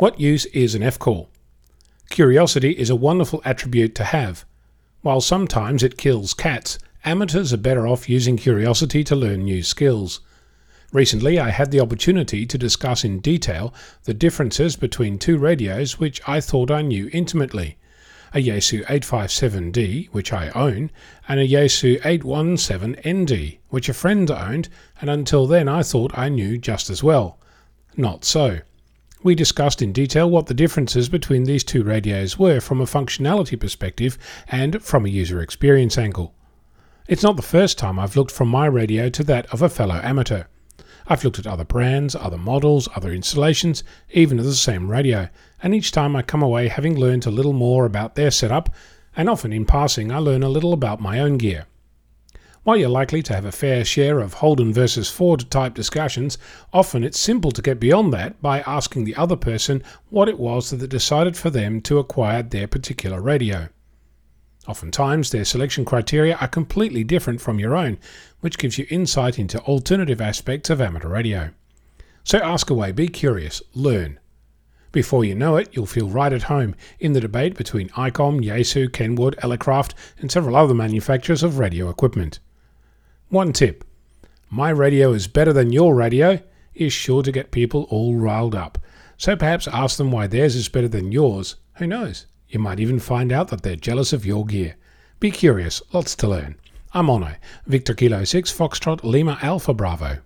What use is an F call? Curiosity is a wonderful attribute to have. While sometimes it kills cats, amateurs are better off using curiosity to learn new skills. Recently, I had the opportunity to discuss in detail the differences between two radios which I thought I knew intimately a Yaesu 857D, which I own, and a Yaesu 817ND, which a friend owned, and until then I thought I knew just as well. Not so. We discussed in detail what the differences between these two radios were from a functionality perspective and from a user experience angle. It's not the first time I've looked from my radio to that of a fellow amateur. I've looked at other brands, other models, other installations, even at the same radio, and each time I come away having learned a little more about their setup, and often in passing I learn a little about my own gear. While you're likely to have a fair share of Holden versus Ford type discussions, often it's simple to get beyond that by asking the other person what it was that decided for them to acquire their particular radio. Oftentimes, their selection criteria are completely different from your own, which gives you insight into alternative aspects of amateur radio. So ask away, be curious, learn. Before you know it, you'll feel right at home in the debate between ICOM, Yaesu, Kenwood, Elecraft, and several other manufacturers of radio equipment. One tip My radio is better than your radio is sure to get people all riled up. So perhaps ask them why theirs is better than yours. Who knows? You might even find out that they're jealous of your gear. Be curious, lots to learn. I'm Onno, Victor Kilo 6 Foxtrot Lima Alpha Bravo.